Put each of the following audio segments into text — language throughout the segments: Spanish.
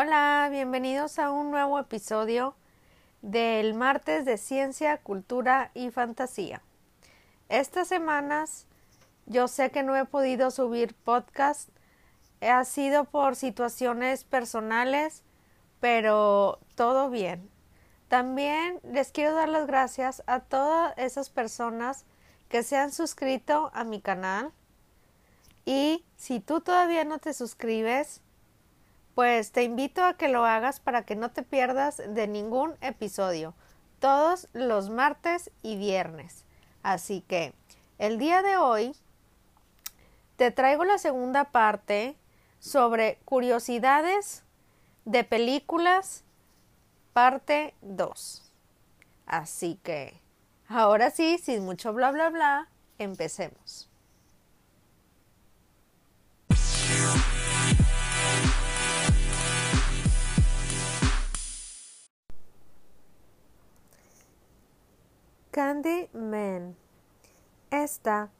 Hola, bienvenidos a un nuevo episodio del martes de ciencia, cultura y fantasía. Estas semanas yo sé que no he podido subir podcast, ha sido por situaciones personales, pero todo bien. También les quiero dar las gracias a todas esas personas que se han suscrito a mi canal. Y si tú todavía no te suscribes, pues te invito a que lo hagas para que no te pierdas de ningún episodio, todos los martes y viernes. Así que el día de hoy te traigo la segunda parte sobre curiosidades de películas, parte 2. Así que, ahora sí, sin mucho bla bla bla, empecemos. Candyman. Esta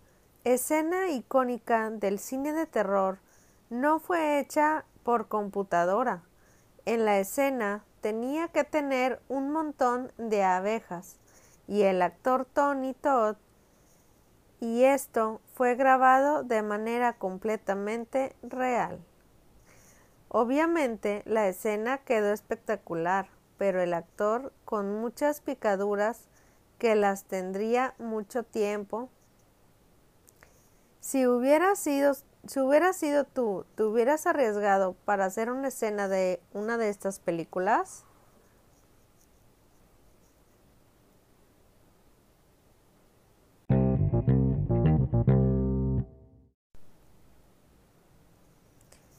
escena icónica del cine de terror no fue hecha por computadora. En la escena tenía que tener un montón de abejas y el actor Tony Todd y esto fue grabado de manera completamente real. Obviamente la escena quedó espectacular, pero el actor con muchas picaduras que las tendría mucho tiempo. Si hubiera sido, si sido tú, ¿te hubieras arriesgado para hacer una escena de una de estas películas?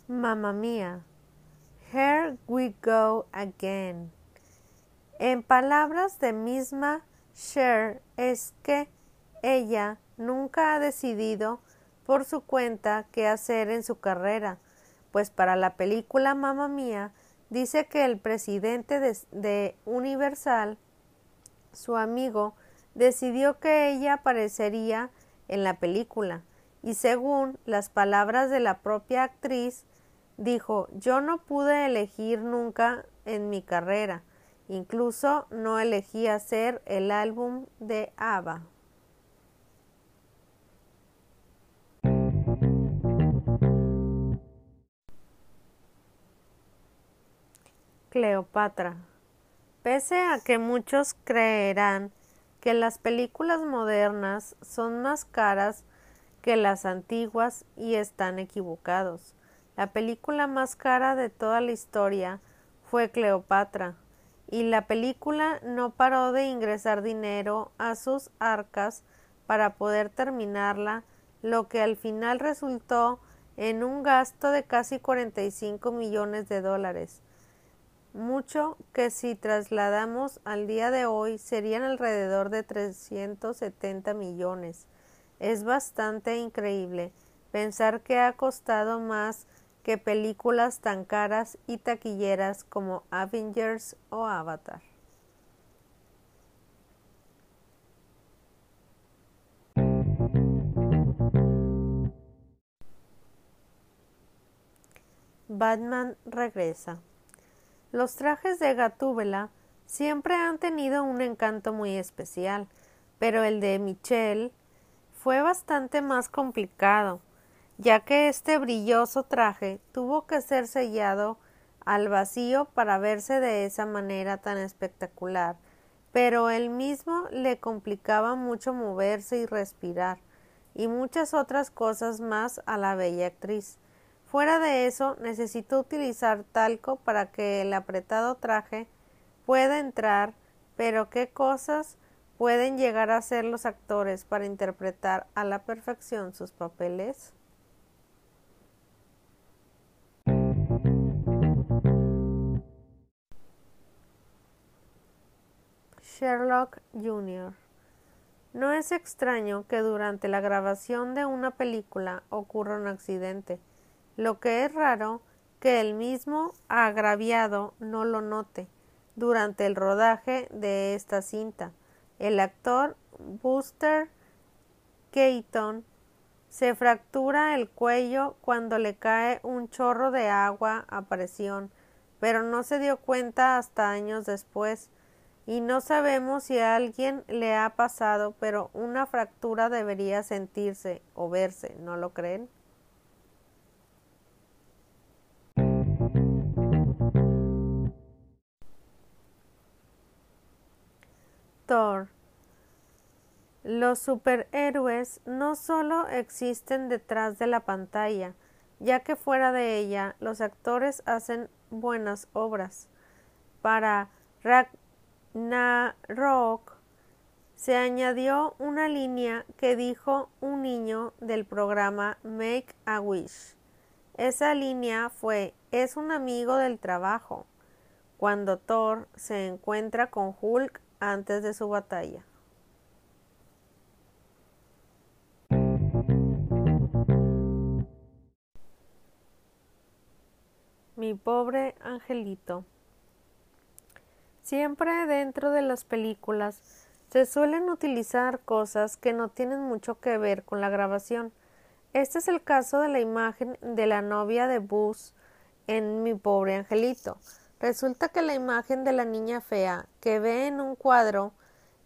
Mamma mía. Here we go again. En palabras de misma Cher es que ella nunca ha decidido por su cuenta qué hacer en su carrera, pues para la película Mamma Mía dice que el presidente de, de Universal, su amigo, decidió que ella aparecería en la película. Y según las palabras de la propia actriz, dijo yo no pude elegir nunca en mi carrera, Incluso no elegí hacer el álbum de ABBA. Cleopatra. Pese a que muchos creerán que las películas modernas son más caras que las antiguas y están equivocados. La película más cara de toda la historia fue Cleopatra, y la película no paró de ingresar dinero a sus arcas para poder terminarla, lo que al final resultó en un gasto de casi 45 millones de dólares, mucho que si trasladamos al día de hoy serían alrededor de 370 millones. Es bastante increíble pensar que ha costado más que películas tan caras y taquilleras como Avengers o Avatar. Batman regresa. Los trajes de Gatúbela siempre han tenido un encanto muy especial, pero el de Michelle fue bastante más complicado ya que este brilloso traje tuvo que ser sellado al vacío para verse de esa manera tan espectacular, pero él mismo le complicaba mucho moverse y respirar, y muchas otras cosas más a la bella actriz. Fuera de eso, necesitó utilizar talco para que el apretado traje pueda entrar, pero qué cosas pueden llegar a hacer los actores para interpretar a la perfección sus papeles. Sherlock Jr. No es extraño que durante la grabación de una película ocurra un accidente, lo que es raro que el mismo agraviado no lo note. Durante el rodaje de esta cinta, el actor Buster Keaton se fractura el cuello cuando le cae un chorro de agua a presión pero no se dio cuenta hasta años después, y no sabemos si a alguien le ha pasado, pero una fractura debería sentirse o verse, ¿no lo creen? Thor. Los superhéroes no solo existen detrás de la pantalla, ya que fuera de ella los actores hacen buenas obras. Para Ragnarok se añadió una línea que dijo un niño del programa Make a Wish. Esa línea fue es un amigo del trabajo, cuando Thor se encuentra con Hulk antes de su batalla. Mi pobre angelito. Siempre dentro de las películas se suelen utilizar cosas que no tienen mucho que ver con la grabación. Este es el caso de la imagen de la novia de Buzz en Mi pobre angelito. Resulta que la imagen de la niña fea que ve en un cuadro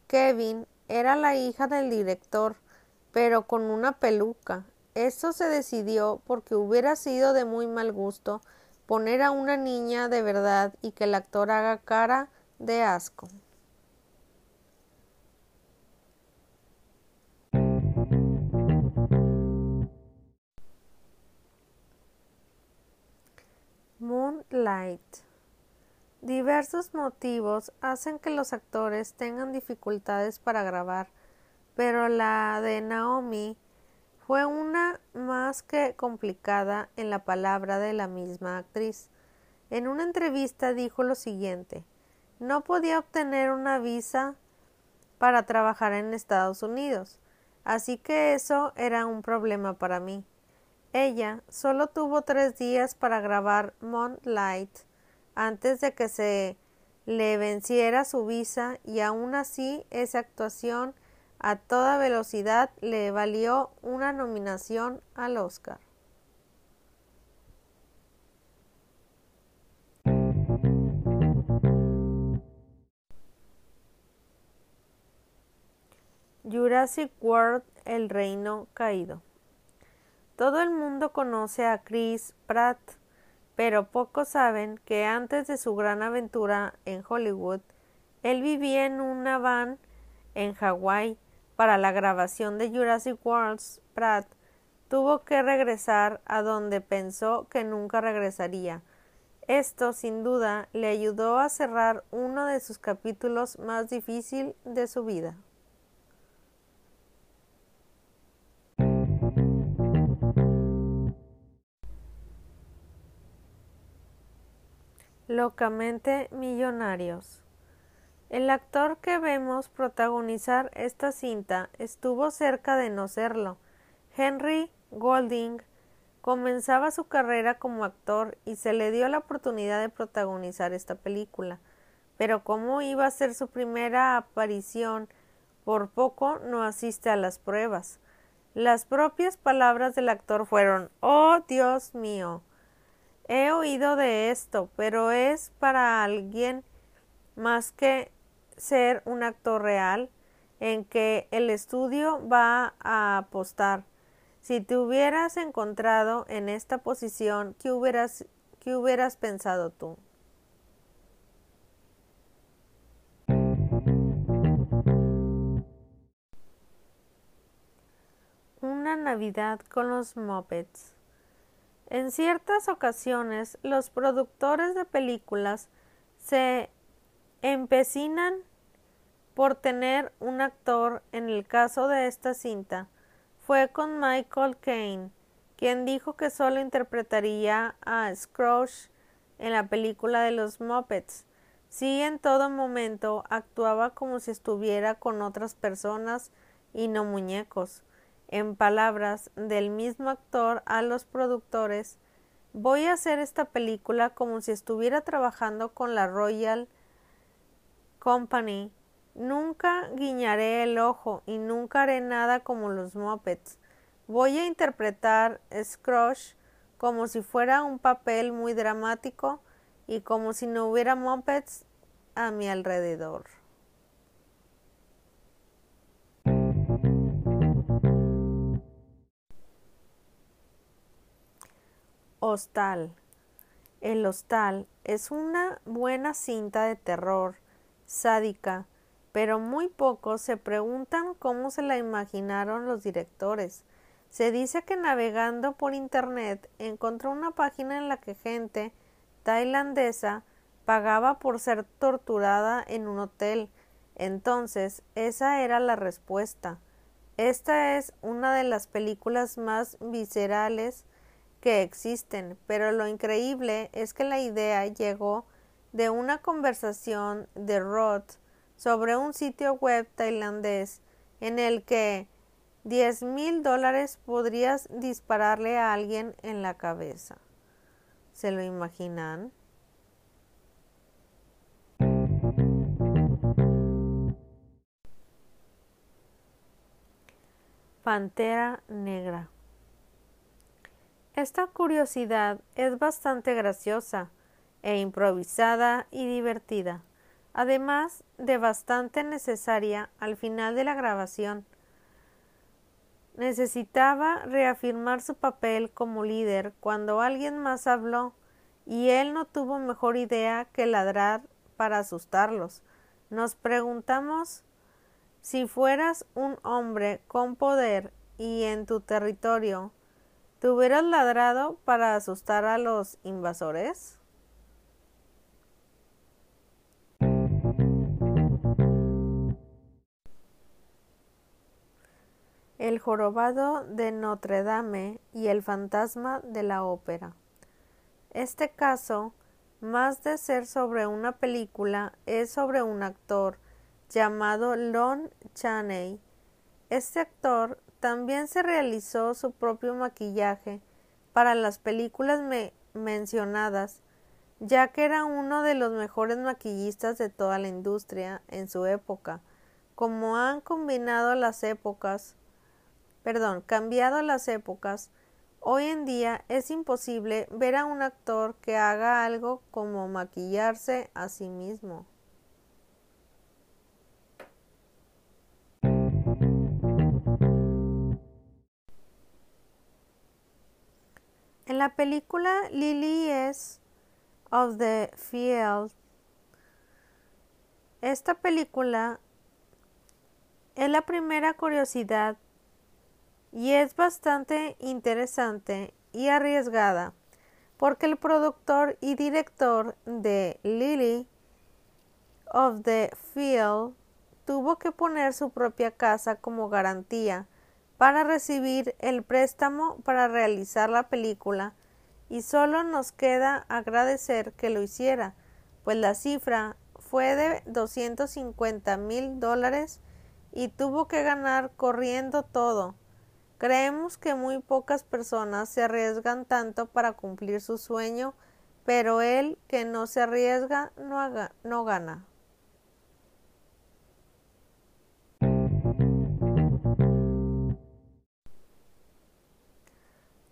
Kevin era la hija del director, pero con una peluca. Eso se decidió porque hubiera sido de muy mal gusto poner a una niña de verdad y que el actor haga cara de asco. Moonlight Diversos motivos hacen que los actores tengan dificultades para grabar, pero la de Naomi fue una más que complicada en la palabra de la misma actriz. En una entrevista dijo lo siguiente No podía obtener una visa para trabajar en Estados Unidos, así que eso era un problema para mí. Ella solo tuvo tres días para grabar Moonlight antes de que se le venciera su visa y aún así esa actuación a toda velocidad le valió una nominación al Oscar. Jurassic World El Reino Caído. Todo el mundo conoce a Chris Pratt pero pocos saben que antes de su gran aventura en Hollywood, él vivía en una van en Hawái para la grabación de Jurassic World. Pratt tuvo que regresar a donde pensó que nunca regresaría. Esto, sin duda, le ayudó a cerrar uno de sus capítulos más difíciles de su vida. Locamente Millonarios. El actor que vemos protagonizar esta cinta estuvo cerca de no serlo. Henry Golding comenzaba su carrera como actor y se le dio la oportunidad de protagonizar esta película. Pero como iba a ser su primera aparición, por poco no asiste a las pruebas. Las propias palabras del actor fueron Oh Dios mío. He oído de esto, pero es para alguien más que ser un actor real en que el estudio va a apostar. Si te hubieras encontrado en esta posición, ¿qué hubieras, qué hubieras pensado tú? Una Navidad con los Muppets. En ciertas ocasiones, los productores de películas se empecinan por tener un actor. En el caso de esta cinta, fue con Michael Caine, quien dijo que solo interpretaría a Scrooge en la película de los Muppets. Sí, en todo momento actuaba como si estuviera con otras personas y no muñecos en palabras del mismo actor a los productores, voy a hacer esta película como si estuviera trabajando con la Royal Company. Nunca guiñaré el ojo y nunca haré nada como los Muppets. Voy a interpretar Scrooge como si fuera un papel muy dramático y como si no hubiera mopeds a mi alrededor. Hostal. El Hostal es una buena cinta de terror, sádica, pero muy pocos se preguntan cómo se la imaginaron los directores. Se dice que navegando por internet encontró una página en la que gente tailandesa pagaba por ser torturada en un hotel. Entonces, esa era la respuesta. Esta es una de las películas más viscerales que existen, pero lo increíble es que la idea llegó de una conversación de Roth sobre un sitio web tailandés en el que diez mil dólares podrías dispararle a alguien en la cabeza. ¿Se lo imaginan? Pantera Negra esta curiosidad es bastante graciosa e improvisada y divertida, además de bastante necesaria al final de la grabación. Necesitaba reafirmar su papel como líder cuando alguien más habló y él no tuvo mejor idea que ladrar para asustarlos. Nos preguntamos si fueras un hombre con poder y en tu territorio ¿Te hubieras ladrado para asustar a los invasores? El jorobado de Notre Dame y el fantasma de la ópera. Este caso, más de ser sobre una película, es sobre un actor llamado Lon Chaney. Este actor también se realizó su propio maquillaje para las películas mencionadas, ya que era uno de los mejores maquillistas de toda la industria en su época. Como han combinado las épocas, perdón, cambiado las épocas, hoy en día es imposible ver a un actor que haga algo como maquillarse a sí mismo. En la película Lily is of the Field, esta película es la primera curiosidad y es bastante interesante y arriesgada porque el productor y director de Lily of the Field tuvo que poner su propia casa como garantía para recibir el préstamo para realizar la película y solo nos queda agradecer que lo hiciera, pues la cifra fue de 250 mil dólares y tuvo que ganar corriendo todo. Creemos que muy pocas personas se arriesgan tanto para cumplir su sueño, pero él que no se arriesga no, no gana.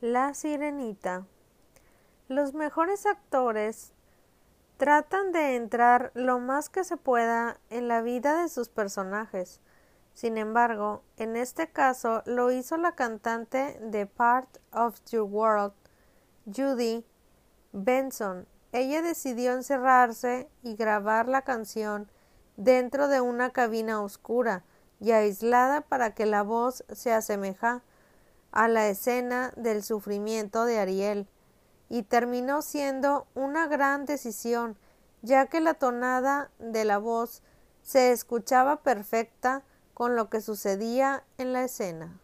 La Sirenita. Los mejores actores tratan de entrar lo más que se pueda en la vida de sus personajes. Sin embargo, en este caso lo hizo la cantante de Part of Your World, Judy Benson. Ella decidió encerrarse y grabar la canción dentro de una cabina oscura y aislada para que la voz se asemeja a la escena del sufrimiento de Ariel, y terminó siendo una gran decisión, ya que la tonada de la voz se escuchaba perfecta con lo que sucedía en la escena.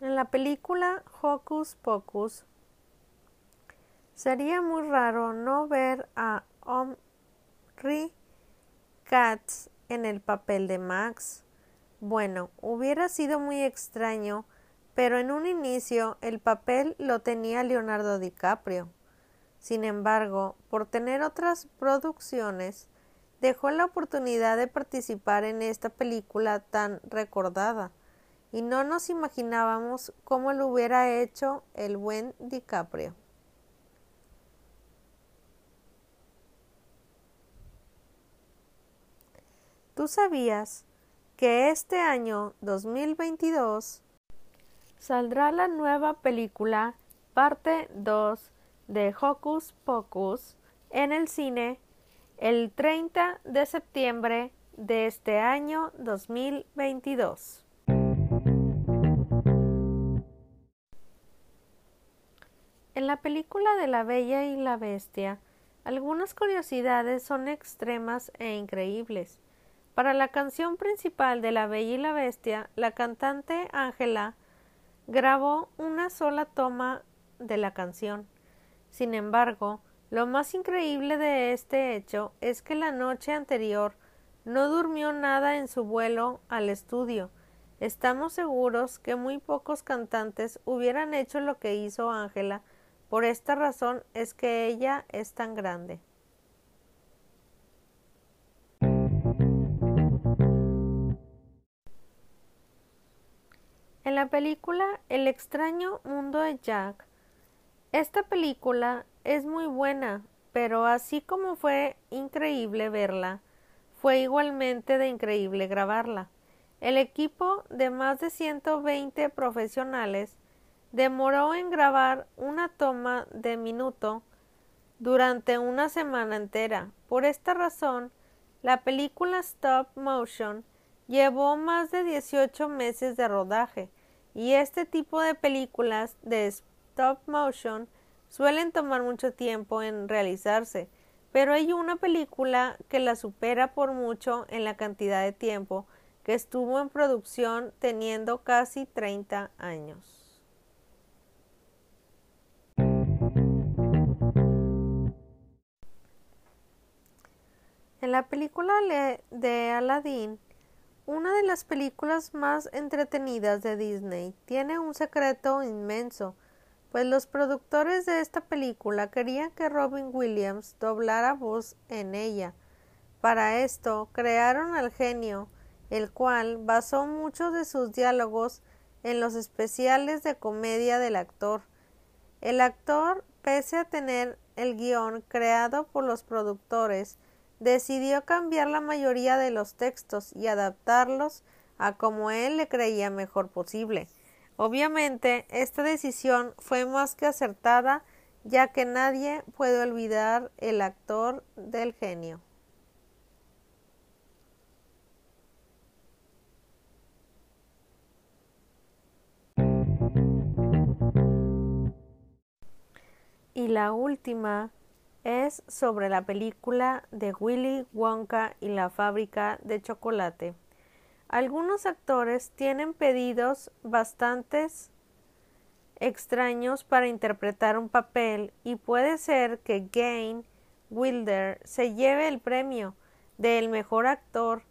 En la película Hocus Pocus sería muy raro no ver a Ri Katz en el papel de Max. Bueno, hubiera sido muy extraño, pero en un inicio el papel lo tenía Leonardo DiCaprio. Sin embargo, por tener otras producciones, dejó la oportunidad de participar en esta película tan recordada, y no nos imaginábamos cómo lo hubiera hecho el buen DiCaprio. ¿Tú sabías que este año 2022 saldrá la nueva película parte 2 de Hocus Pocus en el cine el 30 de septiembre de este año 2022. En la película de La Bella y la Bestia, algunas curiosidades son extremas e increíbles. Para la canción principal de La Bella y la Bestia, la cantante Ángela grabó una sola toma de la canción. Sin embargo, lo más increíble de este hecho es que la noche anterior no durmió nada en su vuelo al estudio. Estamos seguros que muy pocos cantantes hubieran hecho lo que hizo Ángela. Por esta razón es que ella es tan grande. En la película El extraño mundo de Jack, esta película es muy buena, pero así como fue increíble verla, fue igualmente de increíble grabarla. El equipo de más de 120 profesionales demoró en grabar una toma de minuto durante una semana entera. Por esta razón, la película Stop Motion llevó más de 18 meses de rodaje y este tipo de películas de stop motion suelen tomar mucho tiempo en realizarse, pero hay una película que la supera por mucho en la cantidad de tiempo que estuvo en producción teniendo casi 30 años. En la película de Aladdin, una de las películas más entretenidas de Disney, tiene un secreto inmenso pues los productores de esta película querían que Robin Williams doblara voz en ella. Para esto crearon al genio, el cual basó muchos de sus diálogos en los especiales de comedia del actor. El actor, pese a tener el guion creado por los productores, decidió cambiar la mayoría de los textos y adaptarlos a como él le creía mejor posible. Obviamente, esta decisión fue más que acertada, ya que nadie puede olvidar el actor del genio. Y la última es sobre la película de Willy Wonka y la fábrica de chocolate. Algunos actores tienen pedidos bastantes extraños para interpretar un papel y puede ser que Gain Wilder se lleve el premio del mejor actor.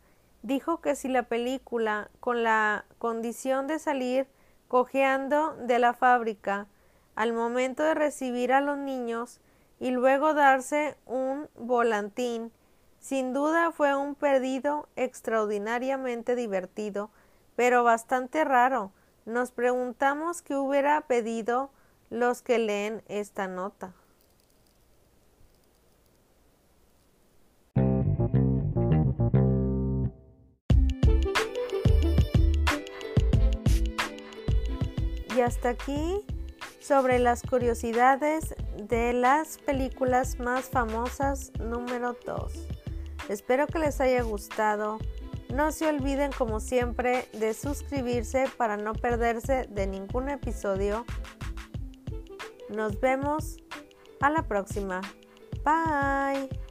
Dijo que si la película, con la condición de salir cojeando de la fábrica al momento de recibir a los niños y luego darse un volantín sin duda fue un perdido extraordinariamente divertido, pero bastante raro. Nos preguntamos qué hubiera pedido los que leen esta nota. Y hasta aquí sobre las curiosidades de las películas más famosas número 2. Espero que les haya gustado. No se olviden como siempre de suscribirse para no perderse de ningún episodio. Nos vemos a la próxima. Bye.